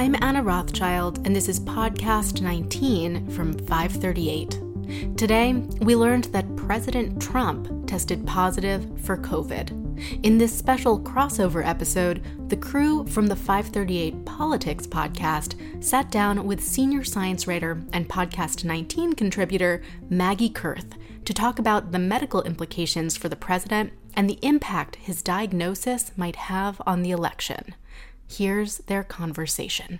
I'm Anna Rothschild, and this is Podcast 19 from 538. Today, we learned that President Trump tested positive for COVID. In this special crossover episode, the crew from the 538 Politics podcast sat down with senior science writer and Podcast 19 contributor Maggie Koerth to talk about the medical implications for the president and the impact his diagnosis might have on the election. Here's their conversation.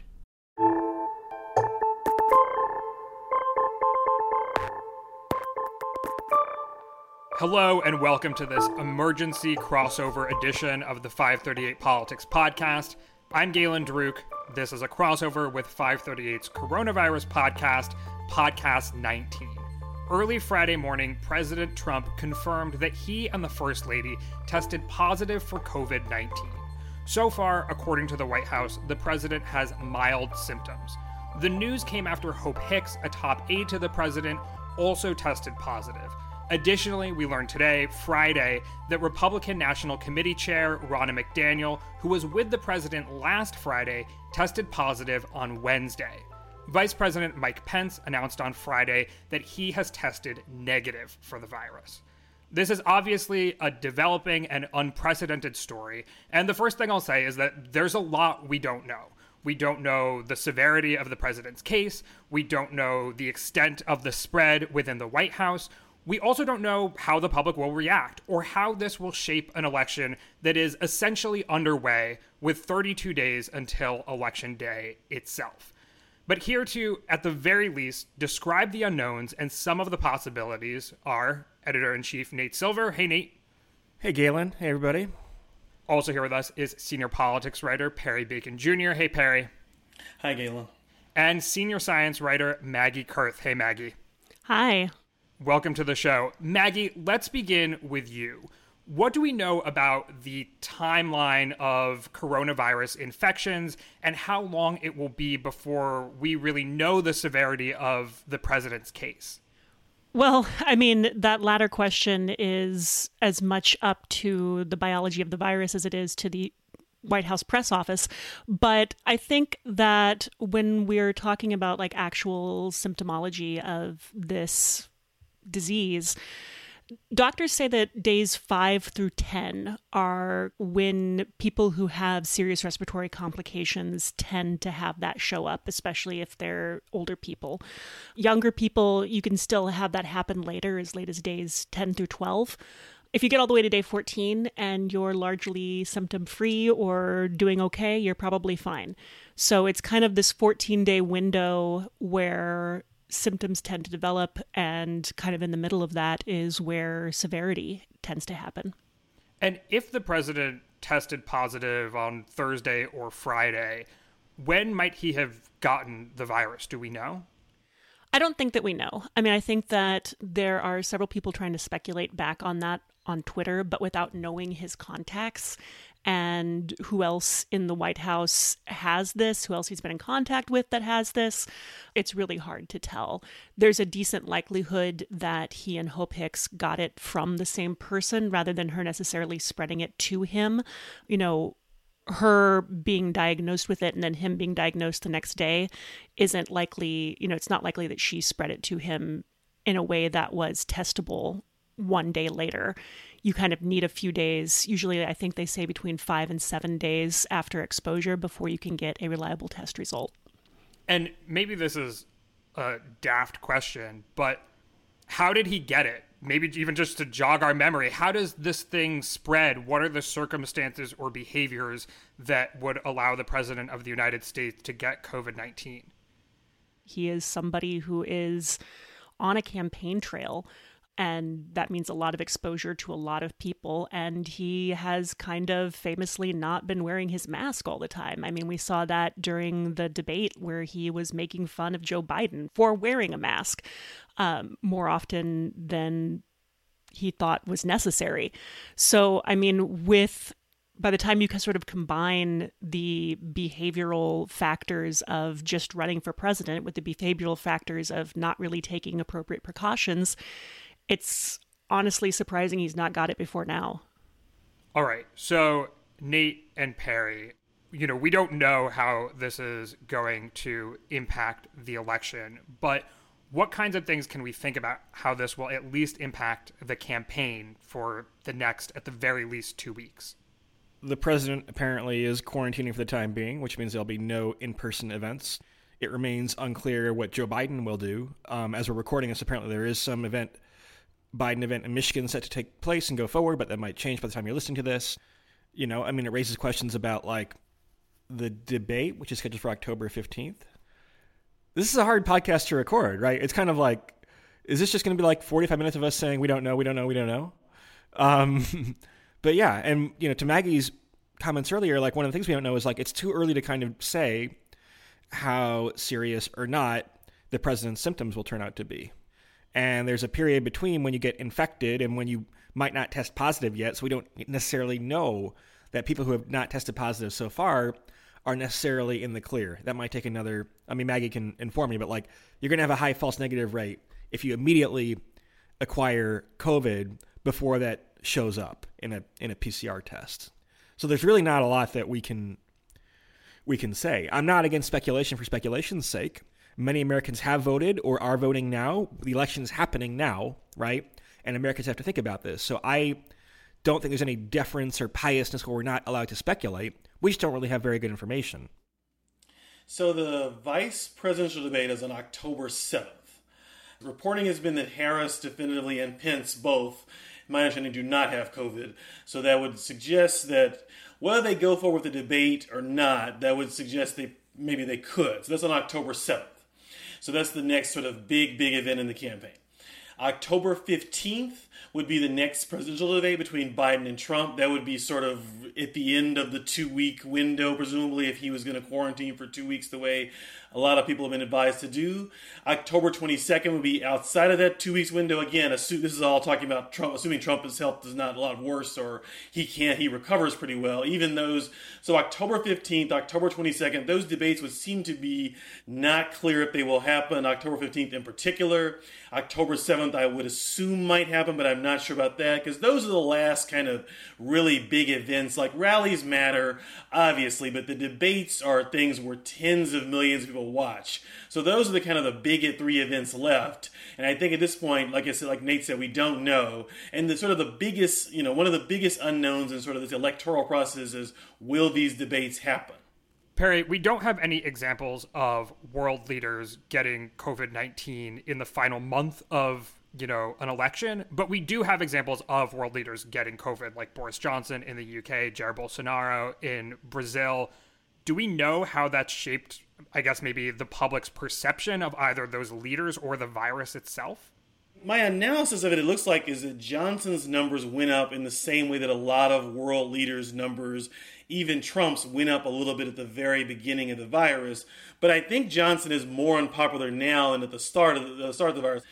Hello, and welcome to this emergency crossover edition of the 538 Politics Podcast. I'm Galen Druke. This is a crossover with 538's coronavirus podcast, Podcast 19. Early Friday morning, President Trump confirmed that he and the First Lady tested positive for COVID 19. So far, according to the White House, the president has mild symptoms. The news came after Hope Hicks, a top aide to the president, also tested positive. Additionally, we learned today, Friday, that Republican National Committee Chair Ronna McDaniel, who was with the president last Friday, tested positive on Wednesday. Vice President Mike Pence announced on Friday that he has tested negative for the virus. This is obviously a developing and unprecedented story. And the first thing I'll say is that there's a lot we don't know. We don't know the severity of the president's case. We don't know the extent of the spread within the White House. We also don't know how the public will react or how this will shape an election that is essentially underway with 32 days until Election Day itself. But here to, at the very least, describe the unknowns and some of the possibilities are editor in chief Nate Silver. Hey, Nate. Hey, Galen. Hey, everybody. Also here with us is senior politics writer Perry Bacon Jr. Hey, Perry. Hi, Galen. And senior science writer Maggie Koerth. Hey, Maggie. Hi. Welcome to the show. Maggie, let's begin with you. What do we know about the timeline of coronavirus infections and how long it will be before we really know the severity of the president's case? Well, I mean, that latter question is as much up to the biology of the virus as it is to the White House press office. But I think that when we're talking about like actual symptomology of this disease, Doctors say that days five through 10 are when people who have serious respiratory complications tend to have that show up, especially if they're older people. Younger people, you can still have that happen later, as late as days 10 through 12. If you get all the way to day 14 and you're largely symptom free or doing okay, you're probably fine. So it's kind of this 14 day window where symptoms tend to develop, and kind of in the middle of that is where severity tends to happen. And if the president tested positive on Thursday or Friday, when might he have gotten the virus? Do we know? I don't think that we know. I mean, I think that there are several people trying to speculate back on that on Twitter, but without knowing his contacts and who else in the White House has this, who else he's been in contact with that has this. It's really hard to tell. There's a decent likelihood that he and Hope Hicks got it from the same person rather than her necessarily spreading it to him. You know, her being diagnosed with it and then him being diagnosed the next day isn't likely, you know, it's not likely that she spread it to him in a way that was testable one day later. You kind of need a few days. Usually, I think they say between five and seven days after exposure before you can get a reliable test result. And maybe this is a daft question, but how did he get it? Maybe even just to jog our memory, how does this thing spread? What are the circumstances or behaviors that would allow the president of the United States to get COVID 19? He is somebody who is on a campaign trail and that means a lot of exposure to a lot of people. And he has kind of famously not been wearing his mask all the time. I mean, we saw that during the debate where he was making fun of Joe Biden for wearing a mask um, more often than he thought was necessary. So, I mean, with by the time you can sort of combine the behavioral factors of just running for president with the behavioral factors of not really taking appropriate precautions, it's honestly surprising he's not got it before now. All right. So, Nate and Perry, you know, we don't know how this is going to impact the election, but what kinds of things can we think about how this will at least impact the campaign for the next, at the very least, two weeks? The president apparently is quarantining for the time being, which means there'll be no in person events. It remains unclear what Joe Biden will do. Um, as we're recording this, apparently there is some event, Biden event in Michigan set to take place and go forward, but that might change by the time you're listening to this. You know, I mean, it raises questions about like the debate, which is scheduled for October 15th. This is a hard podcast to record, right? It's kind of like, is this just going to be like 45 minutes of us saying, we don't know, we don't know, we don't know? Um, but yeah, and, you know, to Maggie's comments earlier, like one of the things we don't know is like, it's too early to kind of say how serious or not the president's symptoms will turn out to be. And there's a period between when you get infected and when you might not test positive yet. So we don't necessarily know that people who have not tested positive so far are necessarily in the clear. That might take another. I mean, Maggie can inform me, but like you're going to have a high false negative rate if you immediately acquire COVID before that shows up in a in a PCR test. So there's really not a lot that we can we can say. I'm not against speculation for speculation's sake. Many Americans have voted or are voting now. The election's happening now, right? And Americans have to think about this. So I don't think there's any deference or piousness where we're not allowed to speculate. We just don't really have very good information. So the vice presidential debate is on October 7th. Reporting has been that Harris definitively and Pence both, my understanding, do not have COVID. So that would suggest that whether they go forward with the debate or not, that would suggest they maybe they could. So that's on October 7th. So that's the next sort of big, big event in the campaign. October 15th would be the next presidential debate between Biden and Trump. That would be sort of at the end of the two week window, presumably, if he was going to quarantine for two weeks the way a lot of people have been advised to do. October 22nd would be outside of that two weeks window. Again, this is all talking about Trump, assuming Trump's health is not a lot worse or he can't, he recovers pretty well. Even those, so October 15th, October 22nd, those debates would seem to be not clear if they will happen. October 15th in particular. October 7th, I would assume might happen, but I'm not sure about that because those are the last kind of really big events. Like rallies matter, obviously, but the debates are things where tens of millions of people watch. So those are the kind of the big three events left. And I think at this point, like I said, like Nate said, we don't know. And the sort of the biggest, you know, one of the biggest unknowns in sort of this electoral process is will these debates happen? Perry, we don't have any examples of world leaders getting COVID 19 in the final month of you know, an election, but we do have examples of world leaders getting COVID, like Boris Johnson in the UK, Jair Bolsonaro in Brazil. Do we know how that shaped I guess maybe the public's perception of either those leaders or the virus itself? My analysis of it, it looks like, is that Johnson's numbers went up in the same way that a lot of world leaders' numbers, even Trump's, went up a little bit at the very beginning of the virus. But I think Johnson is more unpopular now than at the start of the, the start of the virus.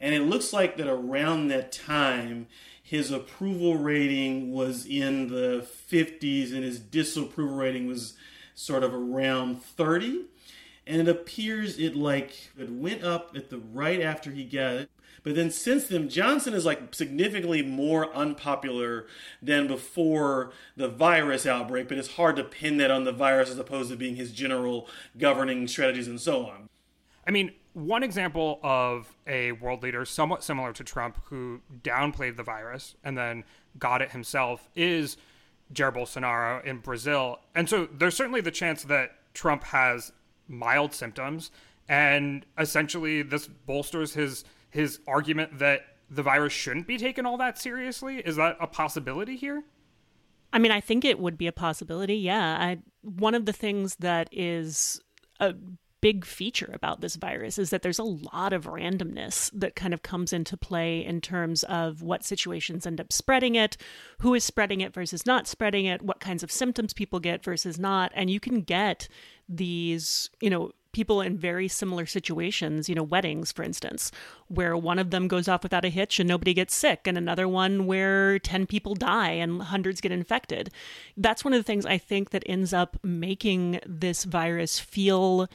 And it looks like that around that time, his approval rating was in the 50s and his disapproval rating was sort of around 30 and it appears it like it went up at the right after he got it. But then since then, Johnson is like significantly more unpopular than before the virus outbreak. But it's hard to pin that on the virus as opposed to being his general governing strategies and so on. I mean, one example of a world leader somewhat similar to Trump who downplayed the virus and then got it himself is Jair Bolsonaro in Brazil. And so there's certainly the chance that Trump has mild symptoms, and essentially this bolsters his his argument that the virus shouldn't be taken all that seriously. Is that a possibility here? I mean, I think it would be a possibility. Yeah, I, one of the things that is a big feature about this virus is that there's a lot of randomness that kind of comes into play in terms of what situations end up spreading it, who is spreading it versus not spreading it, what kinds of symptoms people get versus not. And you can get these, you know, people in very similar situations, you know, weddings, for instance, where one of them goes off without a hitch and nobody gets sick, and another one where 10 people die and hundreds get infected. That's one of the things I think that ends up making this virus feel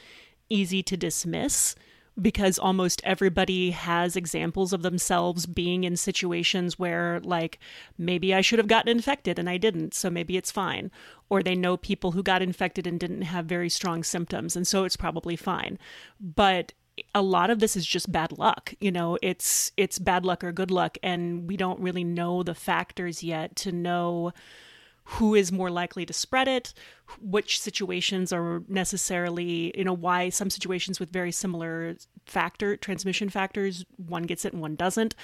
easy to dismiss because almost everybody has examples of themselves being in situations where, like, maybe I should have gotten infected and I didn't, so maybe it's fine. Or they know people who got infected and didn't have very strong symptoms, and so it's probably fine. But a lot of this is just bad luck you know it's it's bad luck or good luck and we don't really know the factors yet to know who is more likely to spread it, which situations are necessarily, you know, why some situations with very similar factor transmission factors, one gets it and one doesn't,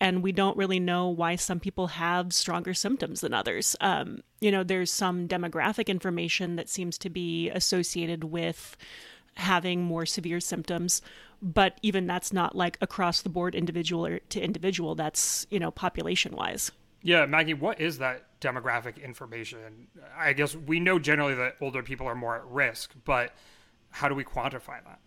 and we don't really know why some people have stronger symptoms than others. Um, you know, there's some demographic information that seems to be associated with having more severe symptoms but even that's not like across the board individual to individual that's you know population wise yeah, Maggie, what is that demographic information? I guess we know generally that older people are more at risk, but how do we quantify that?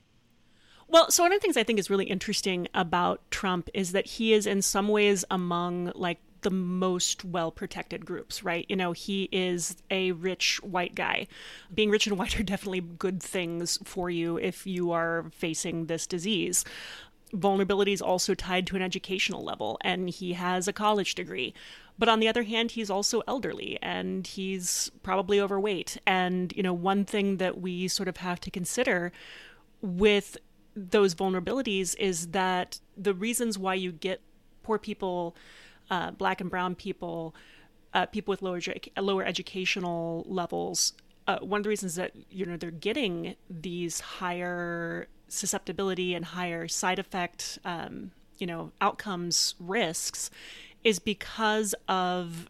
Well, so one of the things I think is really interesting about Trump is that he is in some ways among like the most well protected groups, right? You know, he is a rich white guy. Being rich and white are definitely good things for you if you are facing this disease vulnerability is also tied to an educational level, and he has a college degree. But on the other hand, he's also elderly and he's probably overweight. And, you know, one thing that we sort of have to consider with those vulnerabilities is that the reasons why you get poor people, uh, black and brown people, uh, people with lower lower educational levels. Uh, one of the reasons that you know they're getting these higher susceptibility and higher side effect, um, you know, outcomes risks is because of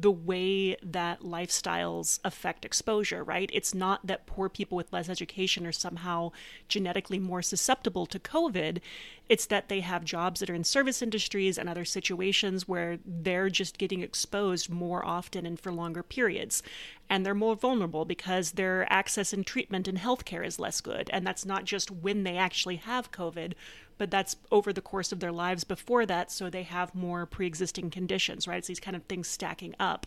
the way that lifestyles affect exposure, right? It's not that poor people with less education are somehow genetically more susceptible to COVID. It's that they have jobs that are in service industries and other situations where they're just getting exposed more often and for longer periods. And they're more vulnerable because their access and treatment and healthcare is less good. And that's not just when they actually have COVID, but that's over the course of their lives before that, so they have more pre existing conditions, right? It's these kind of things stacking up.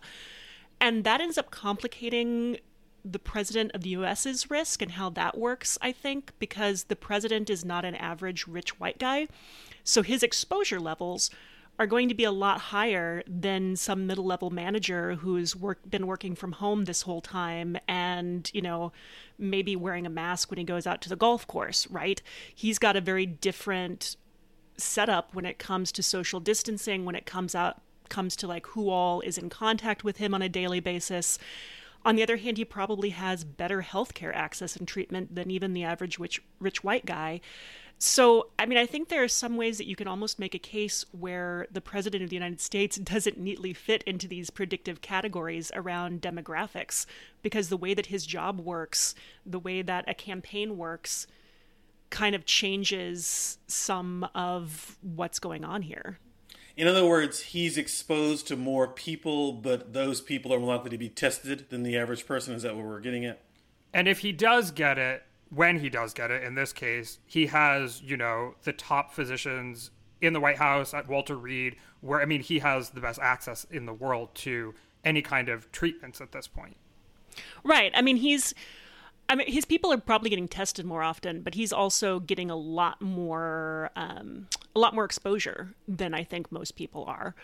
And that ends up complicating the president of the US's risk and how that works, I think, because the president is not an average rich white guy. So his exposure levels are going to be a lot higher than some middle level manager who's work, been working from home this whole time and, you know, maybe wearing a mask when he goes out to the golf course, right? He's got a very different setup when it comes to social distancing, when it comes out comes to like who all is in contact with him on a daily basis. On the other hand, he probably has better healthcare access and treatment than even the average rich, rich white guy. So, I mean, I think there are some ways that you can almost make a case where the president of the United States doesn't neatly fit into these predictive categories around demographics because the way that his job works, the way that a campaign works, kind of changes some of what's going on here. In other words, he's exposed to more people, but those people are more likely to be tested than the average person. Is that what we're getting at? And if he does get it, when he does get it, in this case, he has, you know, the top physicians in the White House at Walter Reed, where, I mean, he has the best access in the world to any kind of treatments at this point. Right. I mean, he's. I mean, his people are probably getting tested more often, but he's also getting a lot more, um, a lot more exposure than I think most people are,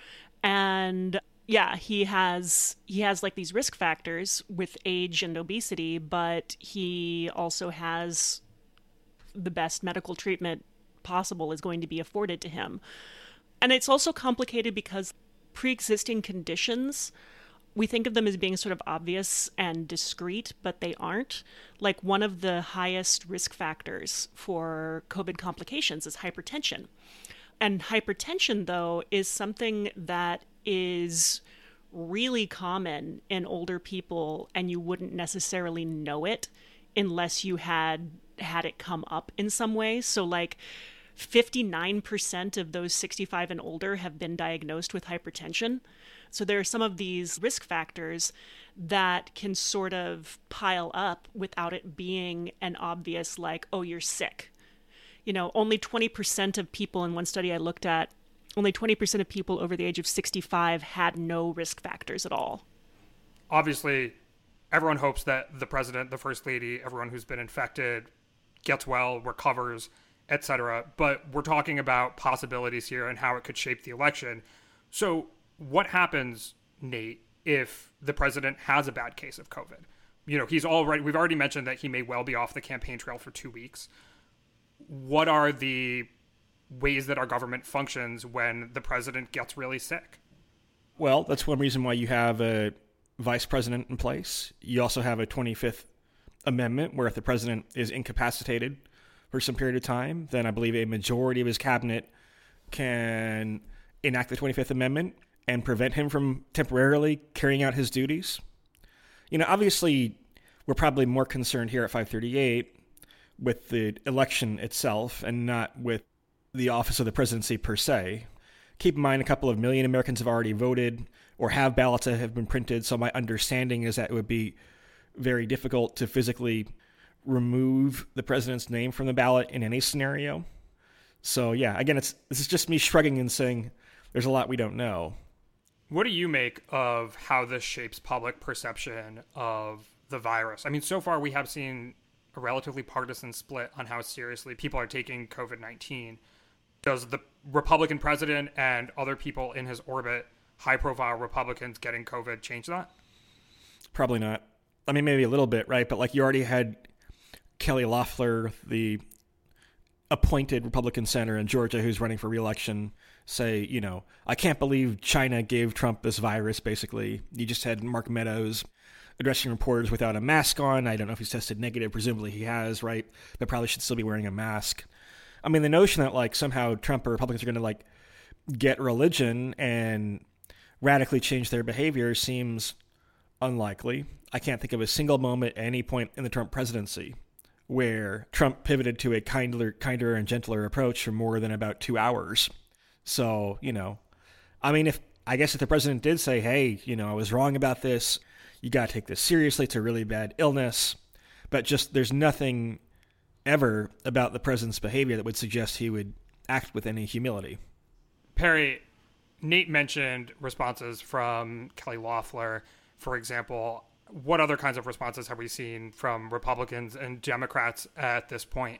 and yeah, he has he has like these risk factors with age and obesity, but he also has the best medical treatment possible is going to be afforded to him. And it's also complicated because pre-existing conditions we think of them as being sort of obvious and discreet, but they aren't. Like one of the highest risk factors for COVID complications is hypertension. And hypertension, though, is something that is really common in older people and you wouldn't necessarily know it unless you had had it come up in some way. So like 59% of those 65 and older have been diagnosed with hypertension. So there are some of these risk factors that can sort of pile up without it being an obvious like oh you're sick. You know, only 20% of people in one study I looked at only 20% of people over the age of 65 had no risk factors at all. Obviously, everyone hopes that the president, the first lady, everyone who's been infected gets well, recovers, etc. But we're talking about possibilities here and how it could shape the election. So, what happens, Nate, if the president has a bad case of COVID? You know, he's already, we've already mentioned that he may well be off the campaign trail for two weeks. What are the ways that our government functions when the president gets really sick? Well, that's one reason why you have a vice president in place. You also have a 25th Amendment where if the president is incapacitated for some period of time, then I believe a majority of his cabinet can enact the 25th Amendment and prevent him from temporarily carrying out his duties. You know, obviously, we're probably more concerned here at 538 with the election itself and not with the office of the presidency per se. Keep in mind, a couple of million Americans have already voted or have ballots that have been printed, so my understanding is that it would be very difficult to physically remove the president's name from the ballot in any scenario. So yeah, again, it's this is just me shrugging and saying there's a lot we don't know. What do you make of how this shapes public perception of the virus? I mean, so far we have seen a relatively partisan split on how seriously people are taking COVID 19. Does the Republican president and other people in his orbit, high profile Republicans getting COVID, change that? Probably not. I mean, maybe a little bit, right? But like you already had Kelly Loeffler, the appointed Republican senator in Georgia who's running for reelection, say, you know, I can't believe China gave Trump this virus, basically. You just had Mark Meadows addressing reporters without a mask on. I don't know if he's tested negative. Presumably he has, right? But probably should still be wearing a mask. I mean, the notion that, like, somehow Trump or Republicans are going to, like, get religion and radically change their behavior seems unlikely. I can't think of a single moment at any point in the Trump presidency where Trump pivoted to a kinder, kinder and gentler approach for more than about two hours. So, you know, I mean, if I guess if the president did say, hey, you know, I was wrong about this, you got to take this seriously, it's a really bad illness, but just there's nothing ever about the president's behavior that would suggest he would act with any humility. Perry, Nate mentioned responses from Kelly Loeffler, for example what other kinds of responses have we seen from Republicans and Democrats at this point?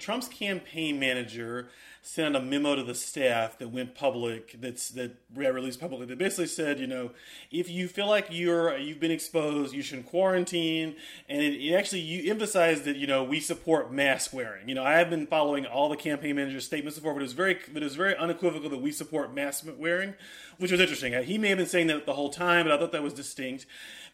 Trump's campaign manager sent a memo to the staff that went public that's that released publicly that basically said you know if you feel like you're you've been exposed you should quarantine. And it, it, actually you emphasized that you know we support mask wearing. You know i have been following all the campaign manager's statements before but it was very but it was very unequivocal that we support mask wearing which was interesting. He may have been saying that the whole time but i thought that was distinct.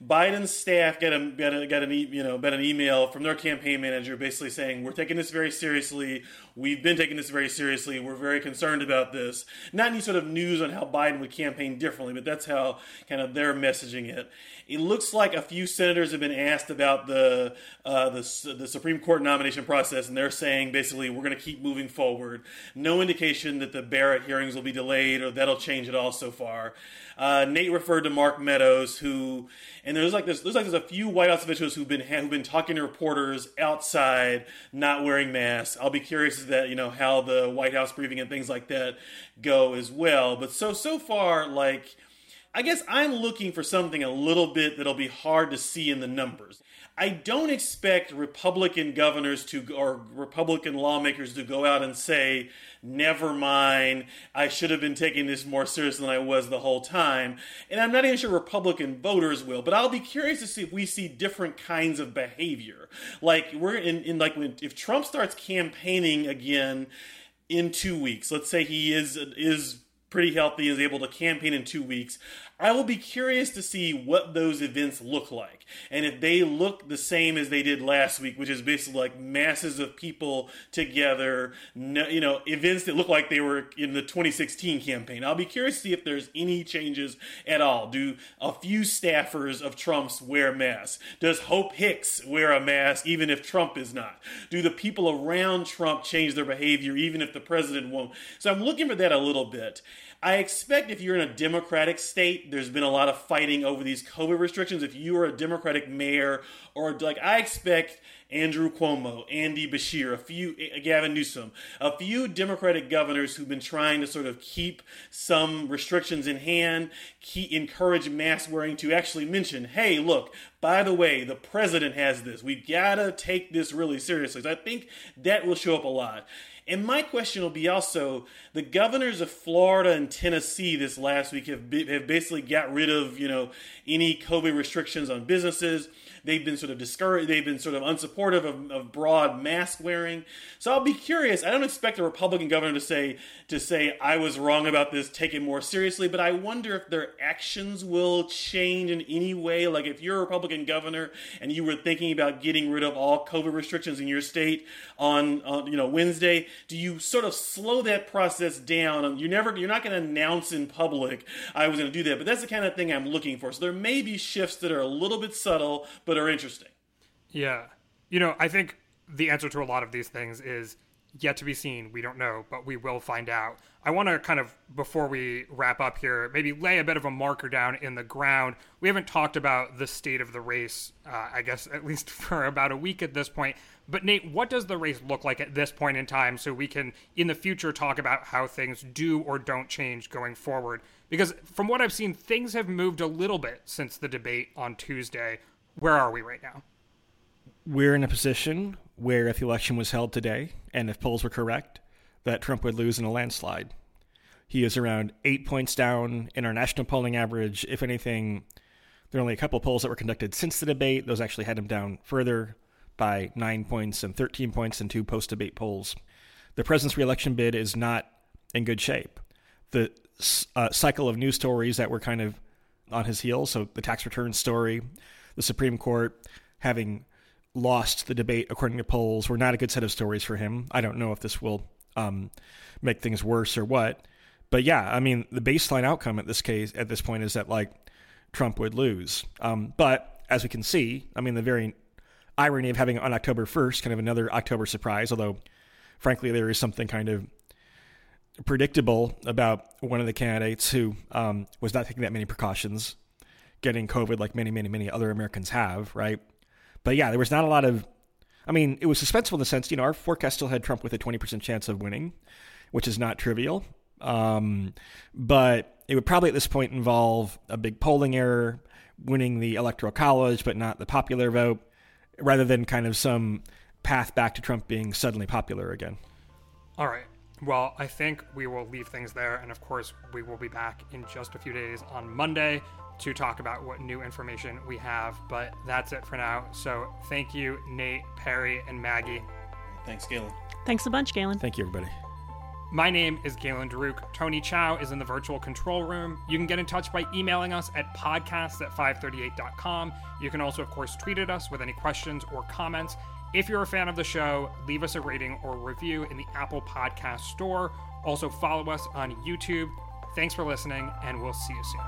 Biden's staff got a got, a, got an you know got an email from their campaign manager basically saying we're taking this very seriously seriously we've been taking this very seriously. We're very concerned about this. Not any sort of news on how Biden would campaign differently, but that's how kind of they're messaging it. It looks like a few senators have been asked about the uh, the, the Supreme Court nomination process, and they're saying basically we're going to keep moving forward. No indication that the Barrett hearings will be delayed or that'll change at all so far. Uh, Nate referred to Mark Meadows, who, and there's like this, there's like there's a few White House officials who've been who've been talking to reporters outside, not wearing masks. I'll be curious that you know how the White House briefing and things like that go as well. But so so far, like. I guess I'm looking for something a little bit that'll be hard to see in the numbers. I don't expect Republican governors to or Republican lawmakers to go out and say, "Never mind, I should have been taking this more serious than I was the whole time." And I'm not even sure Republican voters will, but I'll be curious to see if we see different kinds of behavior. Like we're in, in like when if Trump starts campaigning again in two weeks, let's say he is is pretty healthy, is able to campaign in two weeks. I will be curious to see what those events look like and if they look the same as they did last week, which is basically like masses of people together, you know, events that look like they were in the 2016 campaign. I'll be curious to see if there's any changes at all. Do a few staffers of Trump's wear masks? Does Hope Hicks wear a mask even if Trump is not? Do the people around Trump change their behavior even if the president won't? So I'm looking for that a little bit. I expect if you're in a Democratic state, there's been a lot of fighting over these COVID restrictions. If you are a Democratic mayor, or like I expect Andrew Cuomo, Andy Beshear, a few eh, Gavin Newsom, a few Democratic governors who've been trying to sort of keep some restrictions in hand, keep, encourage mask wearing to actually mention, hey, look, by the way, the president has this. We gotta take this really seriously. So I think that will show up a lot. And my question will be also the governors of Florida and Tennessee this last week have, have basically got rid of, you know, any COVID restrictions on businesses. They've been sort of discouraged. They've been sort of unsupportive of, of broad mask wearing. So I'll be curious. I don't expect a Republican governor to say to say I was wrong about this. Take it more seriously. But I wonder if their actions will change in any way. Like if you're a Republican governor and you were thinking about getting rid of all COVID restrictions in your state on, on you know Wednesday, do you sort of slow that process down? Um, you never. You're not going to announce in public I was going to do that. But that's the kind of thing I'm looking for. So there may be shifts that are a little bit subtle, but are interesting. Yeah. You know, I think the answer to a lot of these things is yet to be seen. We don't know, but we will find out. I want to kind of, before we wrap up here, maybe lay a bit of a marker down in the ground. We haven't talked about the state of the race, uh, I guess, at least for about a week at this point. But, Nate, what does the race look like at this point in time so we can, in the future, talk about how things do or don't change going forward? Because from what I've seen, things have moved a little bit since the debate on Tuesday where are we right now? We're in a position where if the election was held today, and if polls were correct, that Trump would lose in a landslide. He is around eight points down in our national polling average. If anything, there are only a couple polls that were conducted since the debate. Those actually had him down further by nine points and 13 points in two post debate polls. The president's reelection bid is not in good shape. The uh, cycle of news stories that were kind of on his heels, so the tax return story, the Supreme Court having lost the debate according to polls were not a good set of stories for him. I don't know if this will um, make things worse or what. But yeah, I mean, the baseline outcome at this case at this point is that like Trump would lose. Um, but as we can see, I mean, the very irony of having on October 1st, kind of another October surprise, although frankly, there is something kind of predictable about one of the candidates who um, was not taking that many precautions getting COVID like many, many, many other Americans have, right? But yeah, there was not a lot of. I mean, it was suspenseful in the sense, you know, our forecast still had Trump with a 20% chance of winning, which is not trivial. Um, but it would probably at this point involve a big polling error, winning the electoral college, but not the popular vote, rather than kind of some path back to Trump being suddenly popular again. All right. Well, I think we will leave things there. And of course, we will be back in just a few days on Monday to talk about what new information we have. But that's it for now. So thank you, Nate, Perry, and Maggie. Thanks, Galen. Thanks a bunch, Galen. Thank you, everybody. My name is Galen Druke. Tony Chow is in the virtual control room. You can get in touch by emailing us at podcasts at 538.com. You can also, of course, tweet at us with any questions or comments. If you're a fan of the show, leave us a rating or review in the Apple Podcast Store. Also, follow us on YouTube. Thanks for listening, and we'll see you soon.